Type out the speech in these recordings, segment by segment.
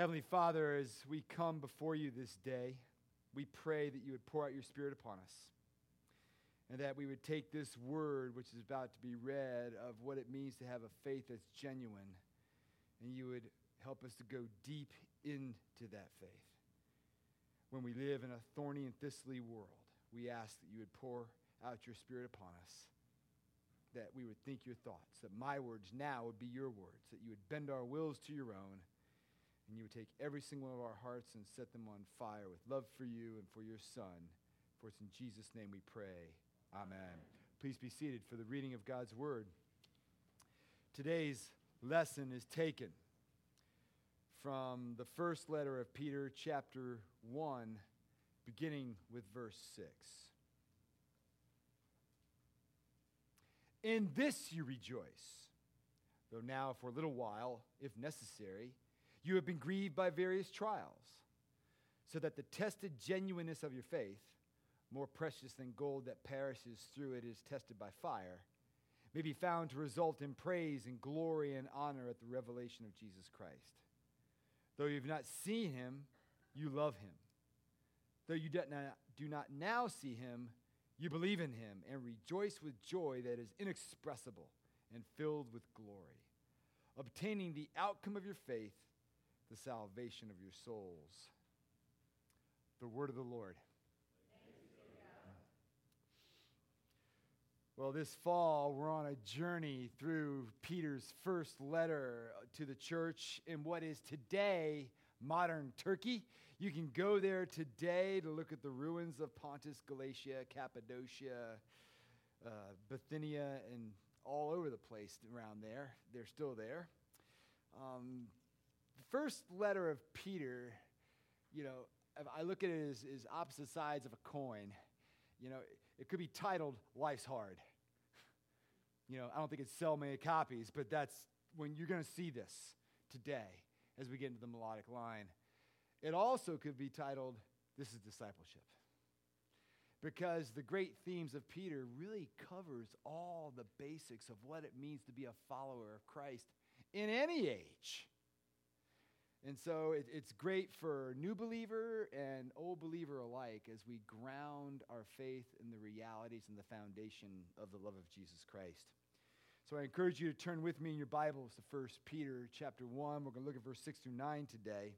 Heavenly Father, as we come before you this day, we pray that you would pour out your Spirit upon us and that we would take this word, which is about to be read, of what it means to have a faith that's genuine, and you would help us to go deep into that faith. When we live in a thorny and thistly world, we ask that you would pour out your Spirit upon us, that we would think your thoughts, that my words now would be your words, that you would bend our wills to your own, and you would take every single one of our hearts and set them on fire with love for you and for your Son. For it's in Jesus' name we pray. Amen. Please be seated for the reading of God's Word. Today's lesson is taken from the first letter of Peter, chapter 1, beginning with verse 6. In this you rejoice, though now for a little while, if necessary, you have been grieved by various trials, so that the tested genuineness of your faith, more precious than gold that perishes through it is tested by fire, may be found to result in praise and glory and honor at the revelation of Jesus Christ. Though you have not seen him, you love him. Though you do not now see him, you believe in him and rejoice with joy that is inexpressible and filled with glory, obtaining the outcome of your faith, the salvation of your souls. The word of the Lord. Well, this fall, we're on a journey through Peter's first letter to the church in what is today modern Turkey. You can go there today to look at the ruins of Pontus, Galatia, Cappadocia, uh, Bithynia, and all over the place around there. They're still there. Um, first letter of Peter, you know, I look at it as, as opposite sides of a coin. You know, it could be titled Life's Hard. You know, I don't think it's sell many copies, but that's when you're going to see this today as we get into the melodic line. It also could be titled This is Discipleship. Because the great themes of Peter really covers all the basics of what it means to be a follower of Christ in any age. And so it, it's great for new believer and old believer alike as we ground our faith in the realities and the foundation of the love of Jesus Christ. So I encourage you to turn with me in your Bibles to 1 Peter chapter 1. We're going to look at verse 6 through 9 today.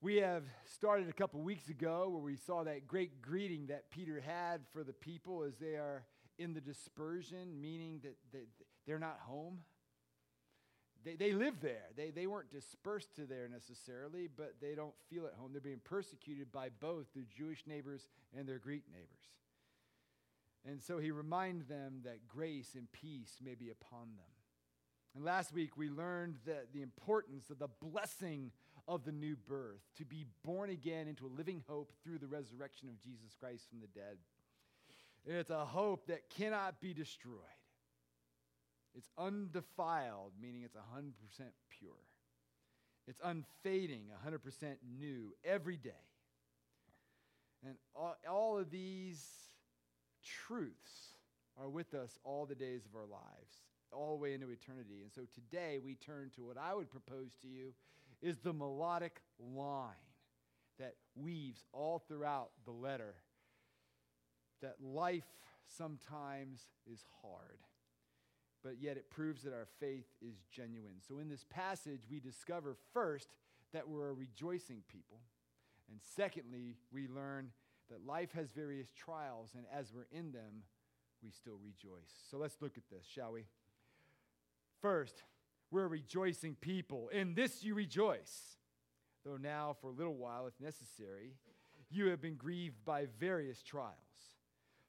We have started a couple weeks ago where we saw that great greeting that Peter had for the people as they are in the dispersion, meaning that they're not home they, they live there. They, they weren't dispersed to there necessarily, but they don't feel at home. They're being persecuted by both their Jewish neighbors and their Greek neighbors. And so he reminded them that grace and peace may be upon them. And last week we learned that the importance of the blessing of the new birth, to be born again into a living hope through the resurrection of Jesus Christ from the dead. And it's a hope that cannot be destroyed. It's undefiled, meaning it's 100% pure. It's unfading, 100% new every day. And all, all of these truths are with us all the days of our lives, all the way into eternity. And so today we turn to what I would propose to you is the melodic line that weaves all throughout the letter that life sometimes is hard but yet it proves that our faith is genuine. So in this passage, we discover first that we're a rejoicing people. And secondly, we learn that life has various trials, and as we're in them, we still rejoice. So let's look at this, shall we? First, we're a rejoicing people. In this you rejoice, though now for a little while, if necessary, you have been grieved by various trials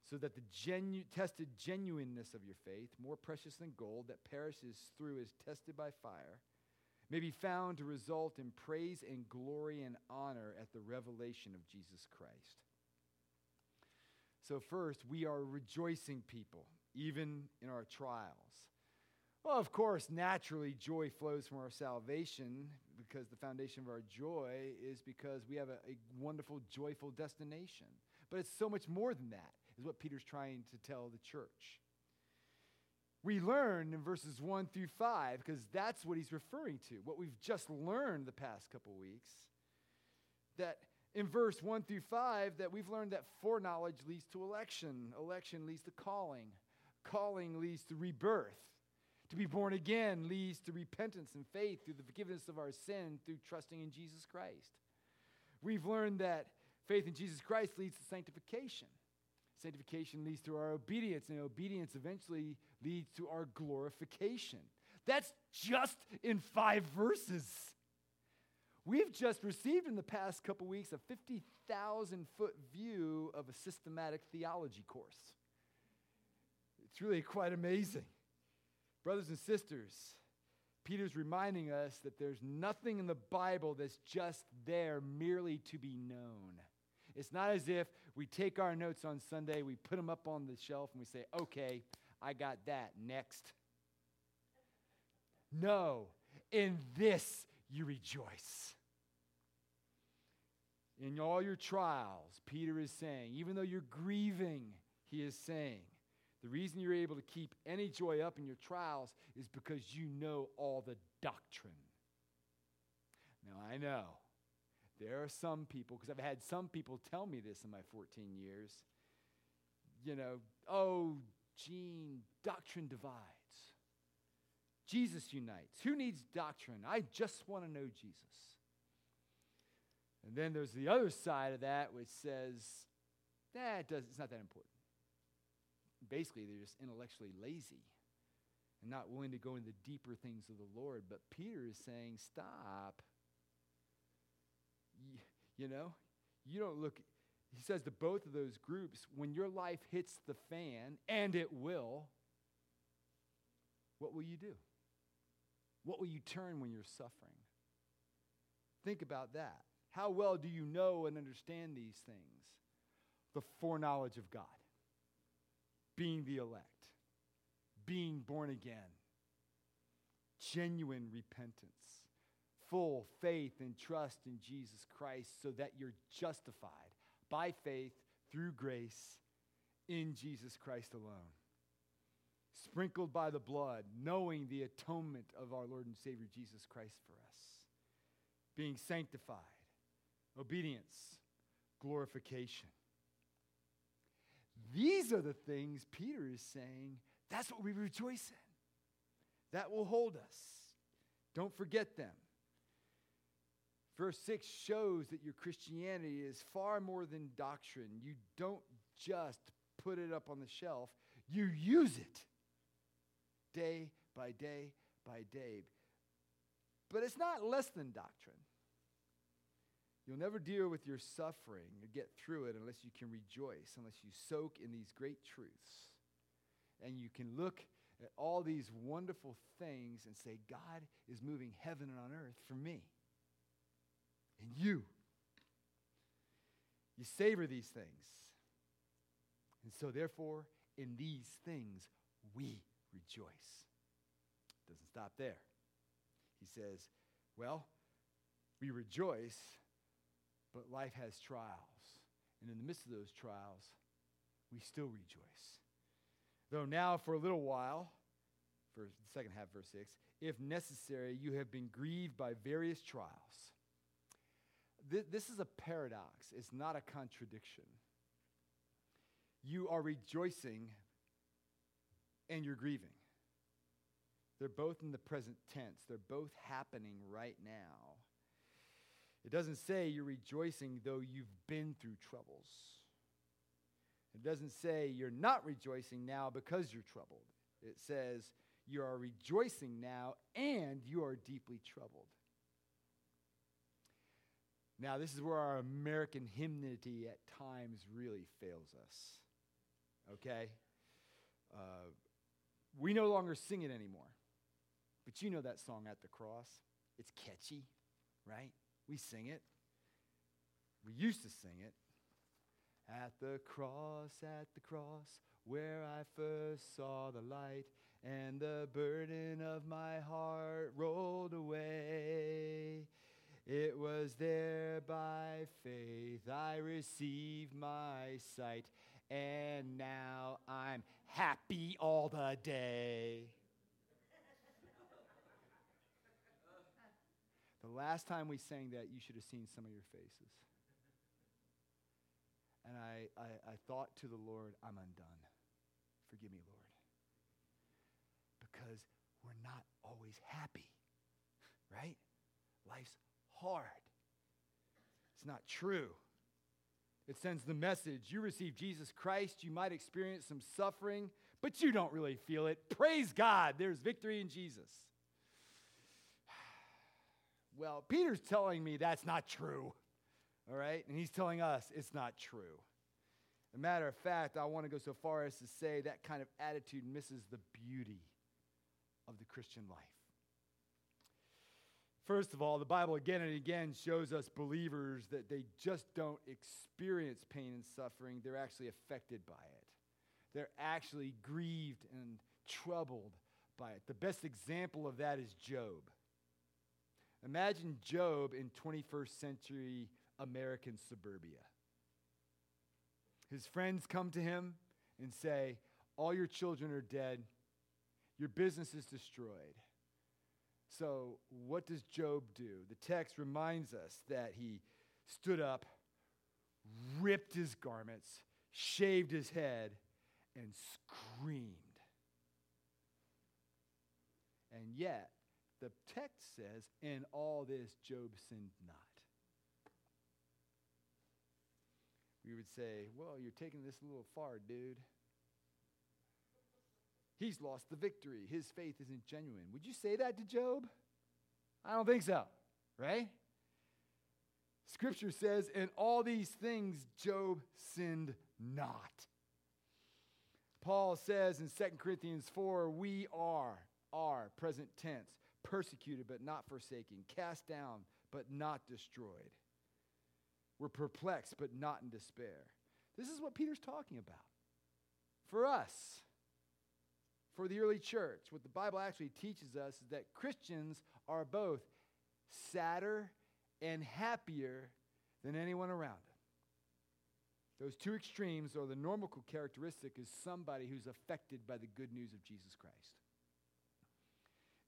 so that the genu- tested genuineness of your faith, more precious than gold that perishes through is tested by fire, may be found to result in praise and glory and honor at the revelation of Jesus Christ. So, first, we are rejoicing people, even in our trials. Well, of course, naturally, joy flows from our salvation because the foundation of our joy is because we have a, a, wonderful, joyful destination. But it's so much more than that, is what Peter's trying to tell the church. we learn in verses 1 through 5, because that's what he's referring to, what we've just learned the past couple weeks, that in verse 1 through 5, that we've learned that foreknowledge leads to election, election leads to calling, calling leads to rebirth. To be born again leads to repentance and faith through the forgiveness of our sin through trusting in Jesus Christ. We've learned that faith in Jesus Christ leads to sanctification. Sanctification leads to our obedience, and obedience eventually leads to our glorification. That's just in five verses. We've just received in the past couple weeks a 50,000 foot view of a systematic theology course. It's really quite amazing. Brothers and sisters, Peter's reminding us that there's nothing in the Bible that's just there merely to be known. It's not as if we take our notes on Sunday, we put them up on the shelf, and we say, okay, I got that. Next. No, in this you rejoice. In all your trials, Peter is saying, even though you're grieving, he is saying, the reason you're able to keep any joy up in your trials is because you know all the doctrine. Now, I know there are some people, because I've had some people tell me this in my 14 years, you know, oh, Gene, doctrine divides. Jesus unites. Who needs doctrine? I just want to know Jesus. And then there's the other side of that which says, nah, it does, it's not that important. Basically, they're just intellectually lazy and not willing to go into the deeper things of the Lord. But Peter is saying, stop. You, know, you don't look, he says to both of those groups, when your life hits the fan, and it will, what will you do? What will you turn when you're suffering? Think about that. How well do you know and understand these things? The foreknowledge of God being the elect, being born again, genuine repentance, full faith and trust in Jesus Christ so that you're justified by faith through grace in Jesus Christ alone. Sprinkled by the blood, knowing the atonement of our Lord and Savior Jesus Christ for us. Being sanctified, obedience, glorification. These are the things Peter is saying that's what we rejoice in. That will hold us. Don't forget them. Verse 6 shows that your Christianity is far more than doctrine. You don't just put it up on the shelf, you use it day by day by day. But it's not less than doctrine. You'll never deal with your suffering or get through it unless you can rejoice, unless you soak in these great truths. And you can look at all these wonderful things and say, God is moving heaven and on earth for me and you. You savor these things. And so, therefore, in these things, we rejoice. Doesn't stop there. He says, well, we rejoice but life has trials. And in the midst of those trials, we still rejoice. Though now, for a little while, the second half, verse 6, if necessary, you have been grieved by various trials. Th- this is a paradox, it's not a contradiction. You are rejoicing and you're grieving. They're both in the present tense, they're both happening right now. It doesn't say you're rejoicing though you've been through troubles. It doesn't say you're not rejoicing now because you're troubled. It says you are rejoicing now and you are deeply troubled. Now, this is where our American hymnody at times really fails us. Okay? Uh, we no longer sing it anymore. But you know that song at the cross. It's catchy, right? We sing it. We used to sing it. At the cross, at the cross, where I first saw the light, and the burden of my heart rolled away. It was there by faith I received my sight, and now I'm happy all the day. the last time we sang that, you should have seen some of your faces. And I, I, I thought to the Lord, I'm undone. Forgive me, Lord. Because we're not always happy, right? Life's hard. It's not true. It sends the message you receive Jesus Christ, you might experience some suffering, but you don't really feel it. Praise God, there's victory in Jesus. Well, Peter's telling me that's not true, all right? And he's telling us it's not true. a matter of fact, I want to go so far as to say that kind of attitude misses the beauty of the Christian life. First of all, the Bible again and again shows us believers that they just don't experience pain and suffering, they're actually affected by it. They're actually grieved and troubled by it. The best example of that is Job. Imagine Job in 21st century American suburbia. His friends come to him and say, All your children are dead, your business is destroyed. So, what does Job do? The text reminds us that he stood up, ripped his garments, shaved his head, and screamed. And yet, the text says, In all this, Job sinned not. We would say, Well, you're taking this a little far, dude. He's lost the victory. His faith isn't genuine. Would you say that to Job? I don't think so, right? Scripture says, In all these things, Job sinned not. Paul says in 2 Corinthians 4, we are, are, present tense, persecuted but not forsaken, cast down but not destroyed. We're perplexed but not in despair. This is what Peter's talking about. For us, for the early church, what the Bible actually teaches us is that Christians are both sadder and happier than anyone around them. Those two extremes are the normal characteristic is somebody who's affected by the good news of Jesus Christ.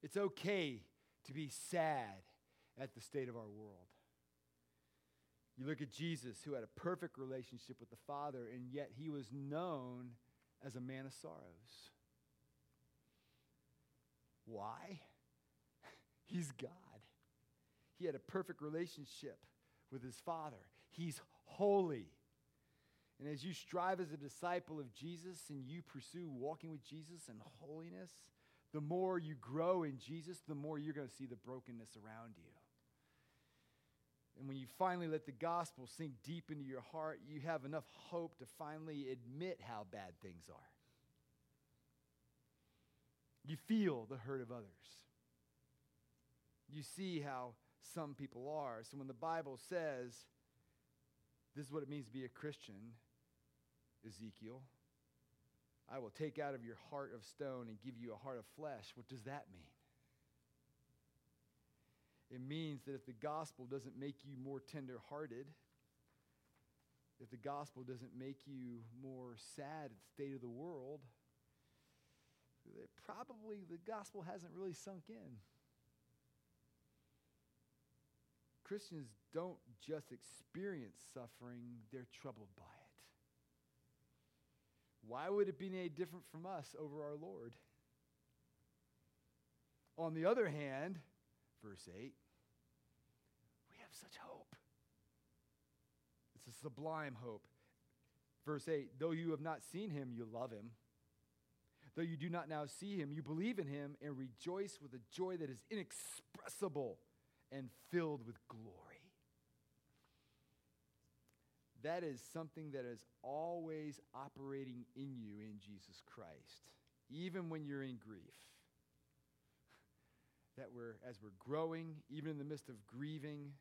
It's okay to be sad at the state of our world. You look at Jesus, who had a perfect relationship with the Father, and yet he was known as a man of sorrows. Why? He's God. He had a perfect relationship with his Father. He's holy. And as you strive as a disciple of Jesus and you pursue walking with Jesus and holiness, the more you grow in Jesus, the more you're going to see the brokenness around you. And when you finally let the gospel sink deep into your heart, you have enough hope to finally admit how bad things are. You feel the hurt of others. You see how some people are. So when the Bible says, this is what it means to be a Christian, Ezekiel, I will take out of your heart of stone and give you a heart of flesh. What does that mean? It means that if the gospel doesn't make you more tender-hearted, if the gospel doesn't make you more sad at the state of the world, probably the gospel hasn't really sunk in. Christians don't just experience suffering, they're troubled by it. Why would it be any different from us over our Lord? On the other hand, verse 8, we have such hope. It's a sublime hope. Verse 8, though you have not seen him, you love him. Though you do not now see him, you believe in him and rejoice with a joy that is inexpressible and filled with glory. That is something that is always operating in you in Jesus Christ, even when you're in grief. That we're, as we're growing, even in the midst of grieving,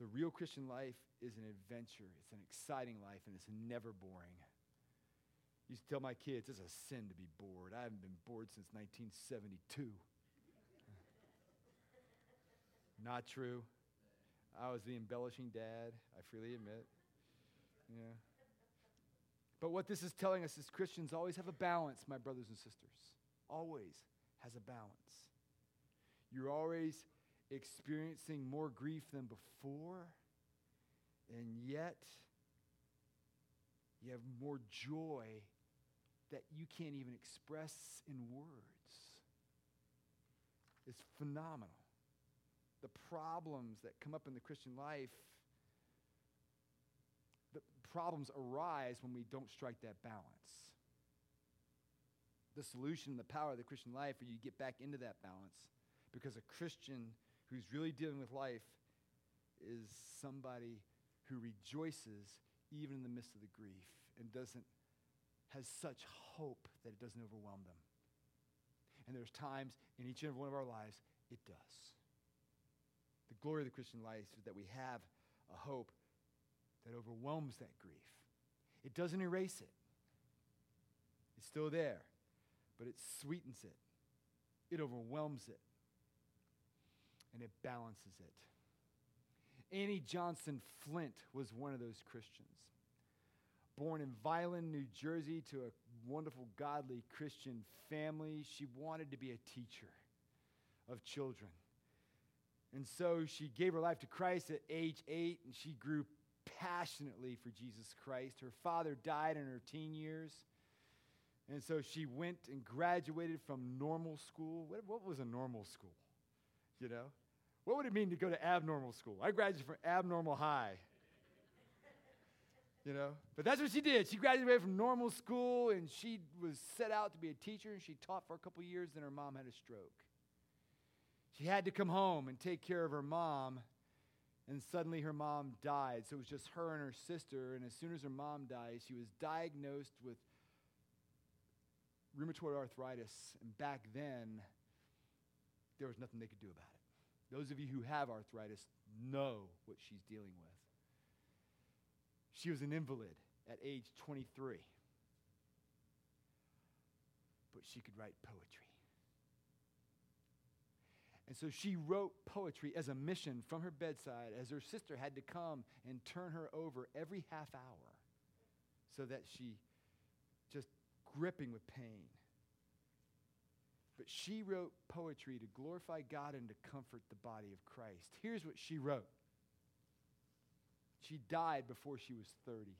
the real Christian life is an adventure. It's an exciting life, and it's never boring used to tell my kids it's a sin to be bored. I haven't been bored since 1972. Not true. I was the embellishing dad, I freely admit. Yeah. But what this is telling us is Christians always have a balance, my brothers and sisters. Always has a balance. You're always experiencing more grief than before, and yet you have more joy that you can't even express in words. It's phenomenal. The problems that come up in the Christian life, the problems arise when we don't strike that balance. The solution, the power of the Christian life, are you get back into that balance because a Christian who's really dealing with life is somebody who rejoices even in the midst of the grief and doesn't has such hope that it doesn't overwhelm them. And there's times in each and every one of our lives it does. The glory of the Christian life is that we have a hope that overwhelms that grief. It doesn't erase it. It's still there, but it sweetens it. It overwhelms it. And it balances it. Annie Johnson Flint was one of those Christians born in Vineland, New Jersey, to a wonderful, godly Christian family. She wanted to be a teacher of children. And so she gave her life to Christ at age eight, and she grew passionately for Jesus Christ. Her father died in her teen years. And so she went and graduated from normal school. What, what was a normal school? You know? What would it mean to go to abnormal school? I graduated from abnormal high you know. But that's what she did. She graduated from normal school and she was set out to be a teacher and she taught for a couple years. Then her mom had a stroke. She had to come home and take care of her mom. And suddenly her mom died. So it was just her and her sister. And as soon as her mom died, she was diagnosed with rheumatoid arthritis. And back then, there was nothing they could do about it. Those of you who have arthritis know what she's dealing with. She was an invalid at age 23. But she could write poetry. And so she wrote poetry as a mission from her bedside as her sister had to come and turn her over every half hour so that she just gripping with pain. But she wrote poetry to glorify God and to comfort the body of Christ. Here's what she wrote she died before she was 30.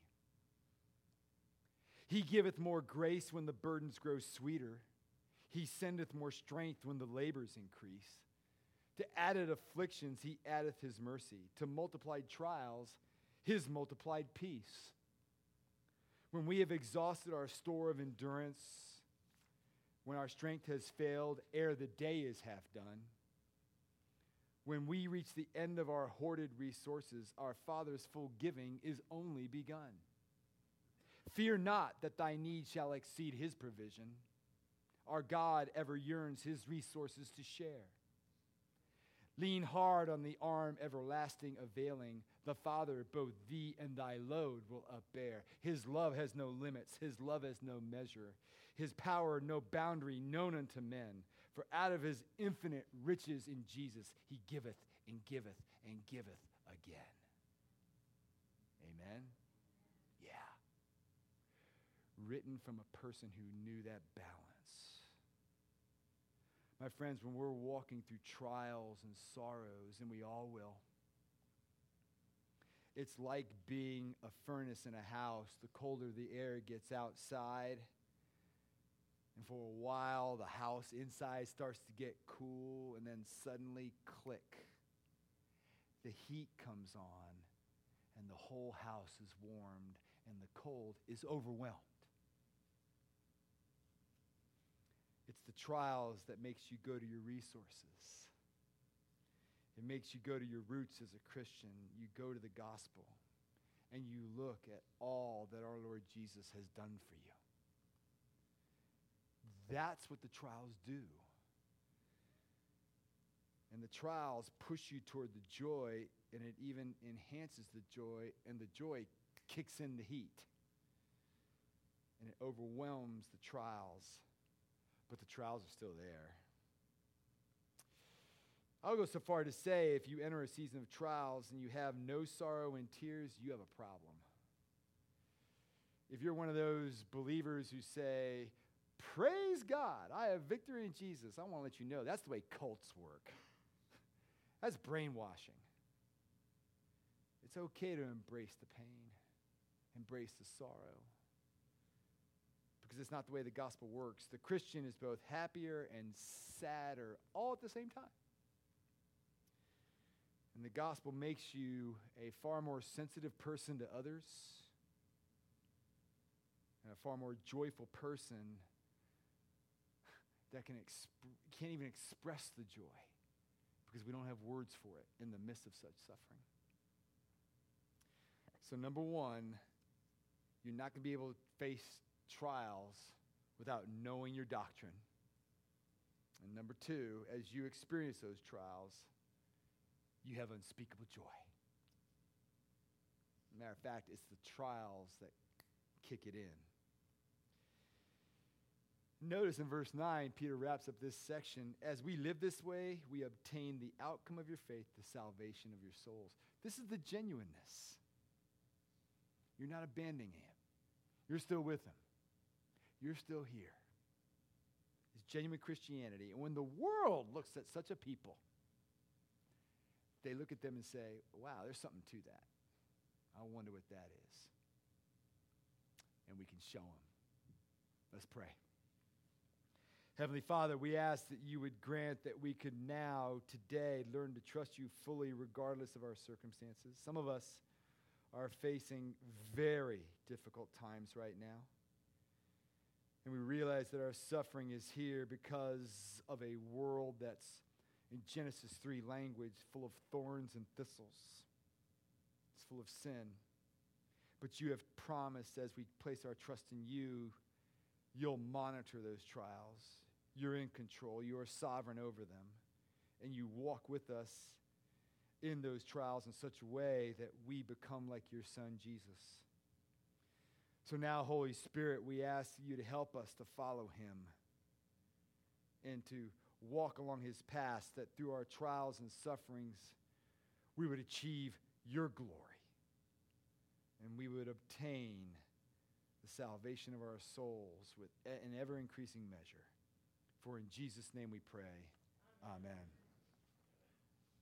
He giveth more grace when the burdens grow sweeter. He sendeth more strength when the labors increase. To added afflictions, he addeth his mercy. To multiplied trials, his multiplied peace. When we have exhausted our store of endurance, when our strength has failed, ere the day is half done, when we reach the end of our hoarded resources, our Father's full giving is only begun. Fear not that thy need shall exceed his provision. Our God ever yearns his resources to share. Lean hard on the arm everlasting availing. The Father both thee and thy load will upbear. His love has no limits, his love has no measure, his power no boundary known unto men. For out of his infinite riches in Jesus, he giveth and giveth and giveth again. Amen? Yeah. Written from a person who knew that balance. My friends, when we're walking through trials and sorrows, and we all will, it's like being a furnace in a house. The colder the air gets outside, and for a while, the house inside starts to get cool, and then suddenly, click, the heat comes on, and the whole house is warmed, and the cold is overwhelmed. It's the trials that makes you go to your resources. It makes you go to your roots as a Christian. You go to the gospel and you look at all that our Lord Jesus has done for you. That's what the trials do. And the trials push you toward the joy, and it even enhances the joy, and the joy kicks in the heat. And it overwhelms the trials, but the trials are still there. I'll go so far to say if you enter a season of trials and you have no sorrow and tears, you have a problem. if you're one of those believers who say, Praise God, I have victory in Jesus, I want to let you know that's the way cults work. That's brainwashing. It's okay to embrace the pain, embrace the sorrow, because it's not the way the gospel works. The Christian is both happier and sadder all at the same time. And the gospel makes you a far more sensitive person to others and a far more joyful person that can exp- can't even express the joy because we don't have words for it in the midst of such suffering. So, number one, you're not going to be able to face trials without knowing your doctrine. And number two, as you experience those trials, you have unspeakable joy. Matter of fact, it's the trials that kick it in. Notice in verse 9, Peter wraps up this section as we live this way, we obtain the outcome of your faith, the salvation of your souls. This is the genuineness. You're not abandoning him, you're still with him, you're still here. It's genuine Christianity. And when the world looks at such a people, they look at them and say, wow, there's something to that. I wonder what that is. And we can show them. Let's pray. Heavenly Father, we ask that you would grant that we could now, today, learn to trust you fully regardless of our circumstances. Some of us are facing very difficult times right now. And we realize that our suffering is here because of a world that's in Genesis 3 language full of thorns and thistles. It's full of sin. But you have promised as we place our trust in you, you'll monitor those trials. You're in control, you are sovereign over them. And you walk with us in those trials in such a way that we become like your son, Jesus. So now, Holy Spirit, we ask you to help us to follow him and to walk along his path, that through our trials and sufferings, we would achieve your glory and we would obtain the salvation of our souls with an ever increasing measure. For in Jesus' name we pray. Amen.